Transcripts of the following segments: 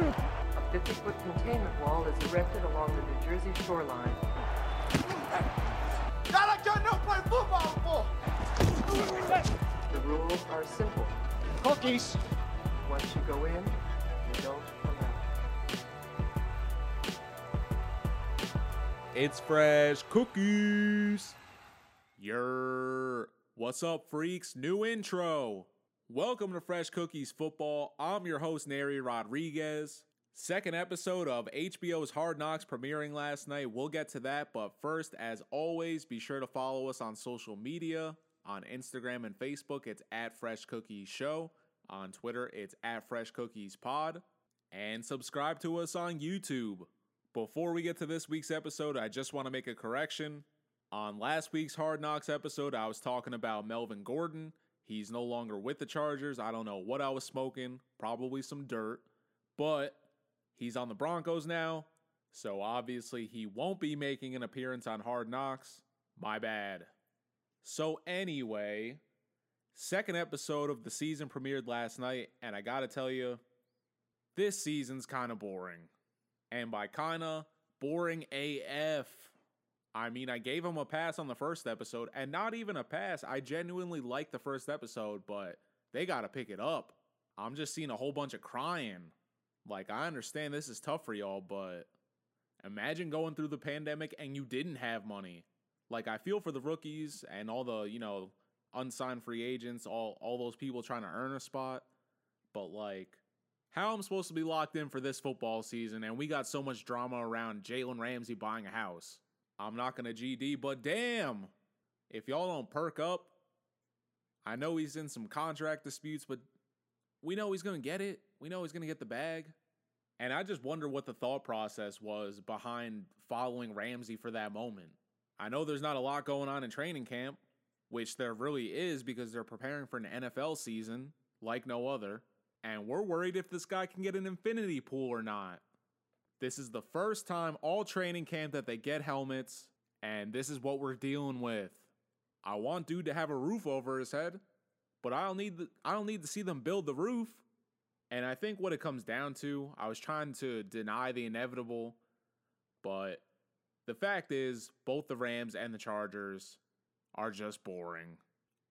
A 50-foot containment wall is erected along the New Jersey shoreline. Y'all like y'all play football before. The rules are simple. Cookies. Once you go in, you don't come out. It's fresh cookies. Yer. What's up, freaks? New intro. Welcome to Fresh Cookies Football. I'm your host, Neri Rodriguez. Second episode of HBO's Hard Knocks premiering last night. We'll get to that, but first, as always, be sure to follow us on social media. On Instagram and Facebook, it's at Fresh Cookies Show. On Twitter, it's at Fresh Cookies Pod. And subscribe to us on YouTube. Before we get to this week's episode, I just want to make a correction. On last week's Hard Knocks episode, I was talking about Melvin Gordon. He's no longer with the Chargers. I don't know what I was smoking, probably some dirt, but he's on the Broncos now. So obviously, he won't be making an appearance on Hard Knocks. My bad. So, anyway, second episode of the season premiered last night, and I gotta tell you, this season's kind of boring. And by kinda, boring AF. I mean, I gave him a pass on the first episode, and not even a pass. I genuinely liked the first episode, but they got to pick it up. I'm just seeing a whole bunch of crying. Like, I understand this is tough for y'all, but imagine going through the pandemic and you didn't have money. Like, I feel for the rookies and all the, you know, unsigned free agents, all, all those people trying to earn a spot. But, like, how I'm supposed to be locked in for this football season, and we got so much drama around Jalen Ramsey buying a house. I'm not gonna GD, but damn, if y'all don't perk up, I know he's in some contract disputes, but we know he's gonna get it. We know he's gonna get the bag. And I just wonder what the thought process was behind following Ramsey for that moment. I know there's not a lot going on in training camp, which there really is because they're preparing for an NFL season like no other. And we're worried if this guy can get an infinity pool or not. This is the first time all training camp that they get helmets, and this is what we're dealing with. I want dude to have a roof over his head, but I don't need the, I don't need to see them build the roof. And I think what it comes down to, I was trying to deny the inevitable, but the fact is both the Rams and the Chargers are just boring.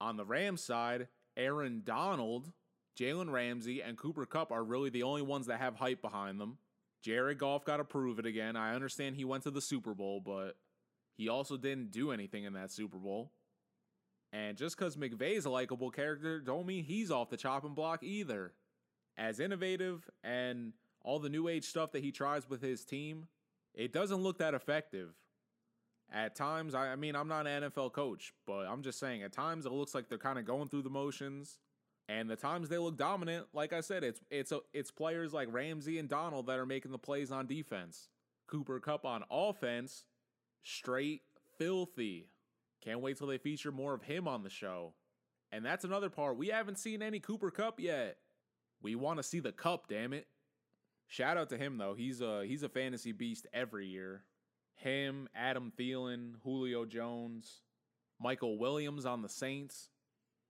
On the Rams side, Aaron Donald Jalen Ramsey and Cooper Kupp are really the only ones that have hype behind them. Jared Goff got to prove it again. I understand he went to the Super Bowl, but he also didn't do anything in that Super Bowl. And just because McVay's a likable character, don't mean he's off the chopping block either. As innovative and all the new age stuff that he tries with his team, it doesn't look that effective. At times, I, I mean, I'm not an NFL coach, but I'm just saying, at times it looks like they're kind of going through the motions. And the times they look dominant, like I said, it's it's a, it's players like Ramsey and Donald that are making the plays on defense. Cooper Kupp on offense, straight filthy. Can't wait till they feature more of him on the show. And that's another part. We haven't seen any Cooper Kupp yet. We want to see the cup, damn it. Shout out to him though. He's a he's a fantasy beast every year. Him, Adam Thielen, Julio Jones, Michael Williams on the Saints,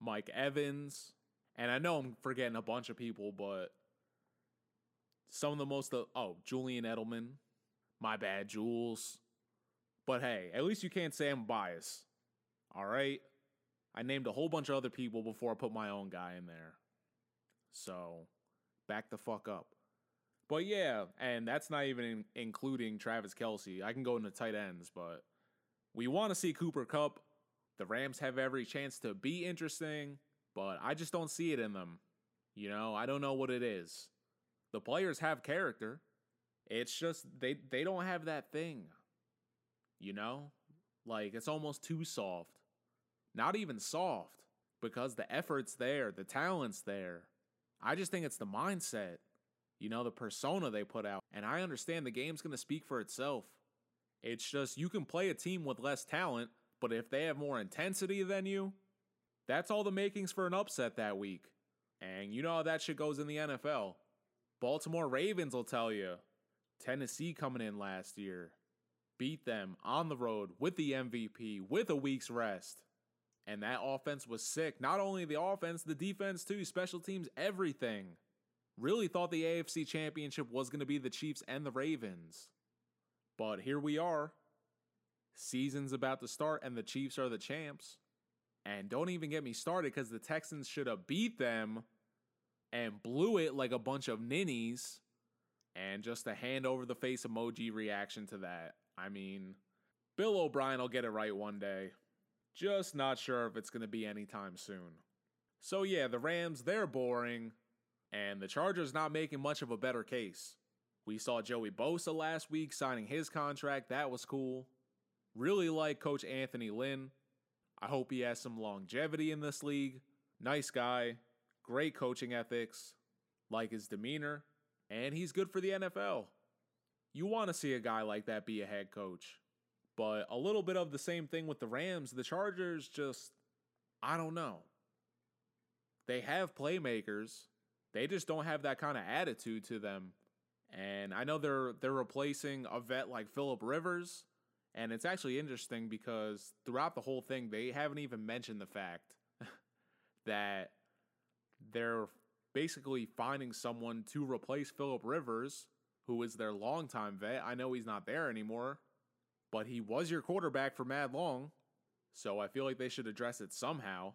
Mike Evans, and I know I'm forgetting a bunch of people, but some of the most oh Julian Edelman, my bad, Jules. But hey, at least you can't say I'm biased. All right, I named a whole bunch of other people before I put my own guy in there. So, back the fuck up. But yeah, and that's not even in, including Travis Kelce. I can go into tight ends, but we want to see Cooper Kupp. The Rams have every chance to be interesting but I just don't see it in them. You know, I don't know what it is. The players have character. It's just they they don't have that thing. You know? Like it's almost too soft. Not even soft because the effort's there, the talent's there. I just think it's the mindset. You know, the persona they put out. And I understand the game's going to speak for itself. It's just you can play a team with less talent, but if they have more intensity than you, that's all the makings for an upset that week. And you know how that shit goes in the NFL. Baltimore Ravens will tell you. Tennessee coming in last year. Beat them on the road with the MVP, with a week's rest. And that offense was sick. Not only the offense, the defense too, special teams, everything. Really thought the AFC Championship was going to be the Chiefs and the Ravens. But here we are. Season's about to start, and the Chiefs are the champs. And don't even get me started because the Texans should have beat them and blew it like a bunch of ninnies. And just a hand over the face emoji reaction to that. I mean, Bill O'Brien will get it right one day. Just not sure if it's going to be anytime soon. So, yeah, the Rams, they're boring. And the Chargers not making much of a better case. We saw Joey Bosa last week signing his contract. That was cool. Really like Coach Anthony Lynn. I hope he has some longevity in this league. Nice guy, great coaching ethics, like his demeanor, and he's good for the NFL. You want to see a guy like that be a head coach. But a little bit of the same thing with the Rams. The Chargers just, I don't know. They have playmakers. They just don't have that kind of attitude to them. And I know they're they're replacing a vet like Philip Rivers, and it's actually interesting because throughout the whole thing, they haven't even mentioned the fact that they're basically finding someone to replace Philip Rivers, who is their longtime vet. I know he's not there anymore, but he was your quarterback for mad long. So I feel like they should address it somehow.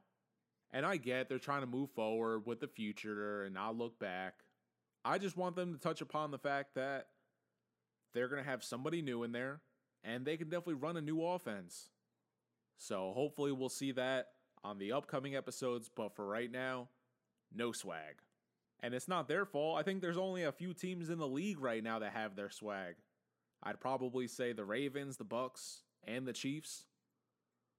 And I get they're trying to move forward with the future and not look back. I just want them to touch upon the fact that they're going to have somebody new in there and they can definitely run a new offense. So hopefully we'll see that on the upcoming episodes, but for right now, no swag. And it's not their fault. I think there's only a few teams in the league right now that have their swag. I'd probably say the Ravens, the Bucks, and the Chiefs.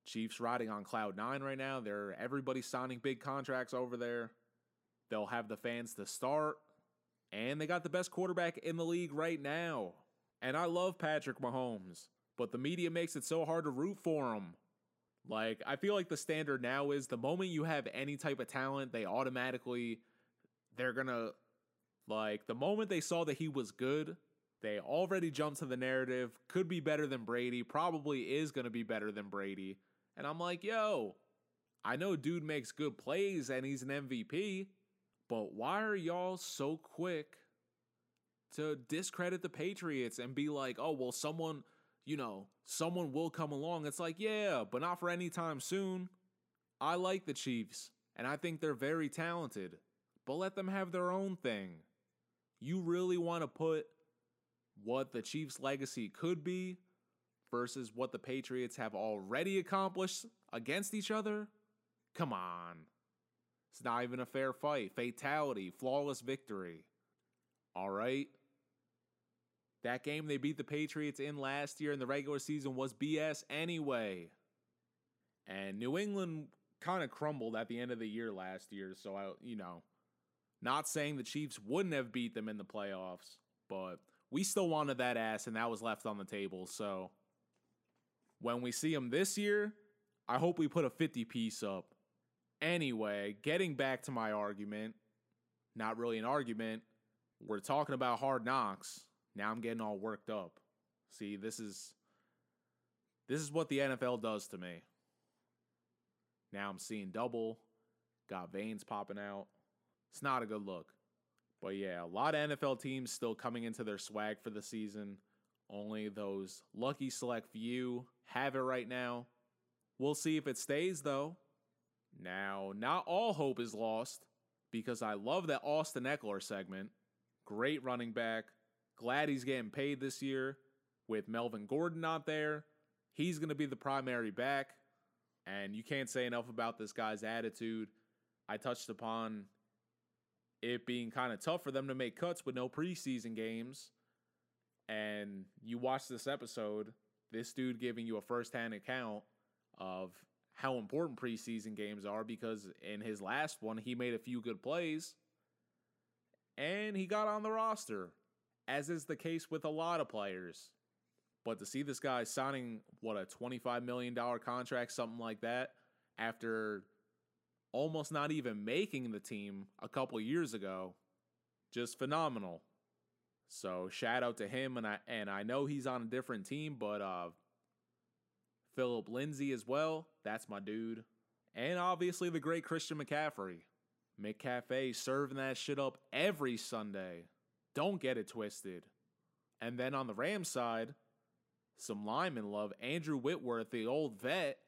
Chiefs riding on cloud 9 right now. They're everybody signing big contracts over there. They'll have the fans to start and they got the best quarterback in the league right now. And I love Patrick Mahomes, but the media makes it so hard to root for him. Like, I feel like the standard now is the moment you have any type of talent, they automatically, they're gonna, like, the moment they saw that he was good, they already jumped to the narrative, could be better than Brady, probably is gonna be better than Brady. And I'm like, yo, I know dude makes good plays and he's an MVP, but why are y'all so quick to discredit the Patriots and be like, oh, well, someone, you know, someone will come along? It's like, yeah, but not for any time soon. I like the Chiefs, and I think they're very talented, but let them have their own thing. You really want to put what the Chiefs' legacy could be versus what the Patriots have already accomplished against each other? Come on. It's not even a fair fight. Fatality, flawless victory. All right. That game they beat the Patriots in last year in the regular season was BS anyway. And New England kind of crumbled at the end of the year last year. So, I, you know, not saying the Chiefs wouldn't have beat them in the playoffs, but we still wanted that ass, and that was left on the table. So, when we see them this year, I hope we put a 50 piece up Anyway, getting back to my argument, not really an argument. We're talking about hard knocks. Now I'm getting all worked up. See, this is this is what the NFL does to me. Now I'm seeing double, got veins popping out. It's not a good look. But yeah, a lot of NFL teams still coming into their swag for the season. Only those lucky select few have it right now. We'll see if it stays though. Now, not all hope is lost because I love that Austin Ekeler segment. Great running back. Glad he's getting paid this year with Melvin Gordon not there. He's going to be the primary back. And you can't say enough about this guy's attitude. I touched upon it being kind of tough for them to make cuts with no preseason games. And you watch this episode, this dude giving you a firsthand account of how important preseason games are because in his last one, he made a few good plays and he got on the roster, as is the case with a lot of players. But to see this guy signing, what, a $25 million contract, something like that, after almost not even making the team a couple years ago, just phenomenal. So shout out to him, and I and I know he's on a different team, but uh, Philip Lindsay as well. That's my dude. And obviously the great Christian McCaffrey. McCafe serving that shit up every Sunday. Don't get it twisted. And then on the Rams side, some lineman love. Andrew Whitworth, the old vet,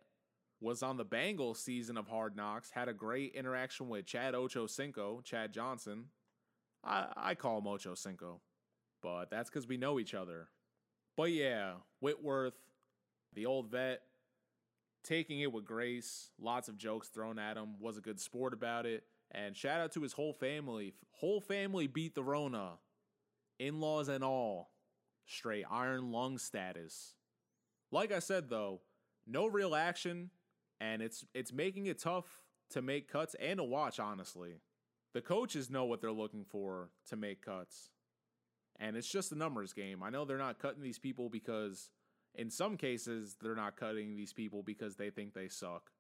was on the Bengals season of Hard Knocks, had a great interaction with Chad Ochocinco, Chad Johnson. I, I call him Ocho Cinco, but that's because we know each other. But yeah, Whitworth, the old vet, taking it with grace, lots of jokes thrown at him, was a good sport about it. And shout out to his whole family. Whole family beat the Rona, in laws and all. Straight iron lung status. Like I said though, no real action, and it's it's making it tough to make cuts and to watch, honestly. The coaches know what they're looking for to make cuts. And it's just a numbers game. I know they're not cutting these people because, in some cases, they're not cutting these people because they think they suck.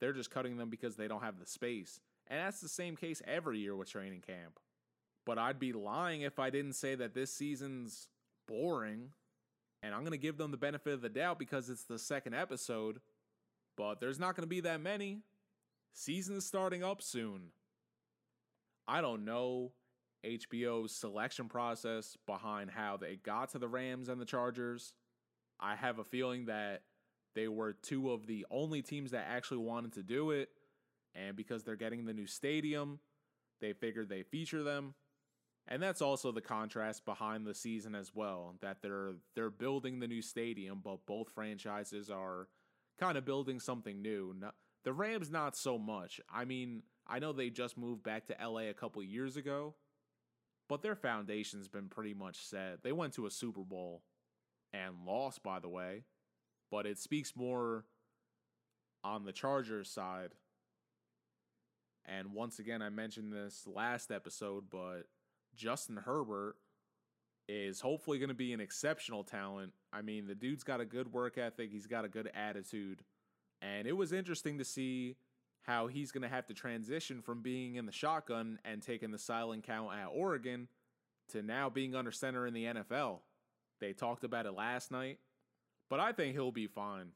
They're just cutting them because they don't have the space. And that's the same case every year with training camp. But I'd be lying if I didn't say that this season's boring. And I'm going to give them the benefit of the doubt because it's the second episode. But there's not going to be that many. Season's starting up soon. I don't know HBO's selection process behind how they got to the Rams and the Chargers. I have a feeling that they were two of the only teams that actually wanted to do it. And because they're getting the new stadium, they figured they feature them. And that's also the contrast behind the season as well, that they're they're building the new stadium, but both franchises are kind of building something new. The Rams not so much. I mean, I know they just moved back to LA a couple years ago, but their foundation's been pretty much set. They went to a Super Bowl and lost, by the way, but it speaks more on the Chargers side. And once again, I mentioned this last episode, but Justin Herbert is hopefully going to be an exceptional talent. I mean, the dude's got a good work ethic, he's got a good attitude. And it was interesting to see how he's going to have to transition from being in the shotgun and taking the silent count at Oregon to now being under center in the NFL. They talked about it last night, but I think he'll be fine.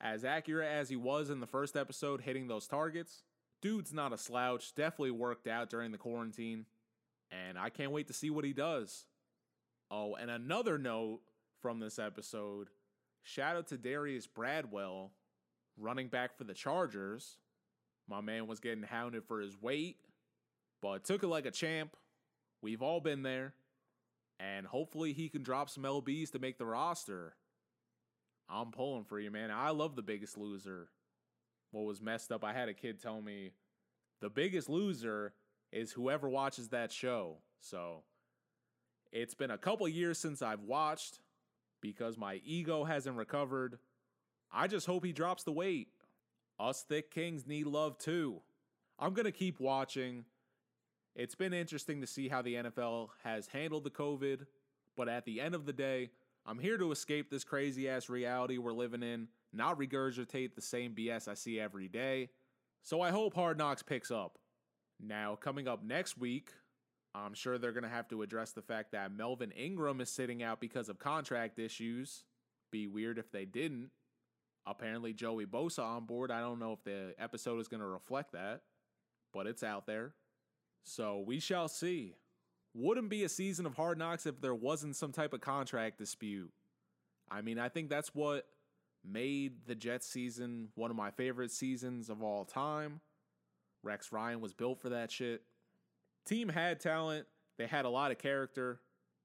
As accurate as he was in the first episode hitting those targets, dude's not a slouch, definitely worked out during the quarantine, and I can't wait to see what he does. Oh, and another note from this episode shout out to Darius Bradwell, running back for the Chargers. My man was getting hounded for his weight, but took it like a champ. We've all been there. And hopefully he can drop some LBs to make the roster. I'm pulling for you, man. I love the biggest loser. What was messed up, I had a kid tell me the biggest loser is whoever watches that show. So it's been a couple years since I've watched because my ego hasn't recovered. I just hope he drops the weight. Us thick kings need love too. I'm going to keep watching. It's been interesting to see how the NFL has handled the COVID, but at the end of the day, I'm here to escape this crazy ass reality we're living in, not regurgitate the same BS I see every day. So I hope Hard Knocks picks up. Now, coming up next week, I'm sure they're going to have to address the fact that Melvin Ingram is sitting out because of contract issues. Be weird if they didn't. Apparently, Joey Bosa on board. I don't know if the episode is going to reflect that, but it's out there. So we shall see. Wouldn't be a season of hard knocks if there wasn't some type of contract dispute. I mean, I think that's what made the Jets season one of my favorite seasons of all time. Rex Ryan was built for that shit. Team had talent, they had a lot of character,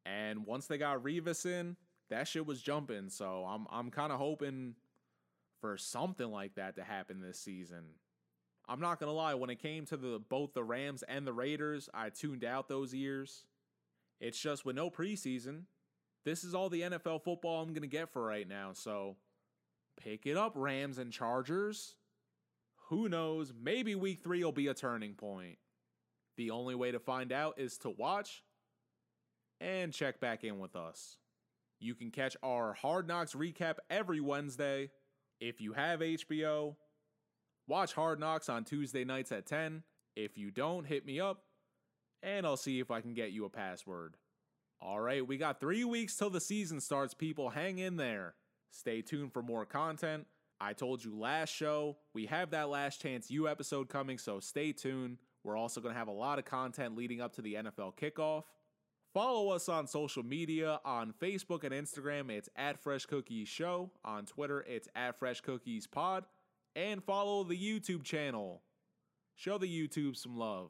and once they got Revis in, that shit was jumping. So I'm I'm kind of hoping for something like that to happen this season. I'm not gonna lie, when it came to the both the Rams and the Raiders, I tuned out those years. It's just with no preseason, this is all the NFL football I'm gonna get for right now. So pick it up, Rams and Chargers. Who knows? Maybe week three will be a turning point. The only way to find out is to watch and check back in with us. You can catch our Hard Knocks recap every Wednesday if you have HBO, watch Hard Knocks on Tuesday nights at 10. If you don't, hit me up and I'll see if I can get you a password. All right, we got three weeks till the season starts, people. Hang in there. Stay tuned for more content. I told you last show, we have that Last Chance U episode coming, so stay tuned. We're also going to have a lot of content leading up to the NFL kickoff. Follow us on social media on Facebook and Instagram. It's at Fresh Cookies Show. On Twitter, it's at Fresh Cookies Pod. And follow the YouTube channel. Show the YouTube some love.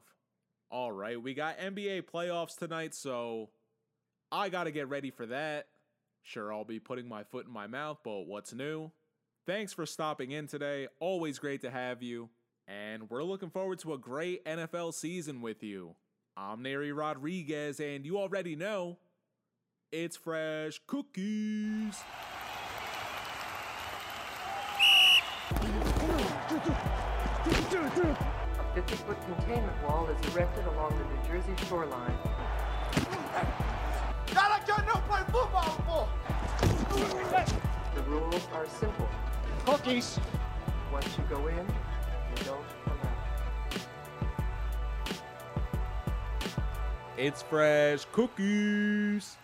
All right, we got NBA playoffs tonight, so I got to get ready for that. Sure, I'll be putting my foot in my mouth, but what's new? Thanks for stopping in today. Always great to have you. And we're looking forward to a great NFL season with you. I'm Neri Rodriguez, and you already know it's Fresh Cookies. A 50-foot containment wall is erected along the New Jersey shoreline. Y'all like y'all play football for. The rules are simple. Cookies. Once you go in, you don't come out. It's Fresh Cookies.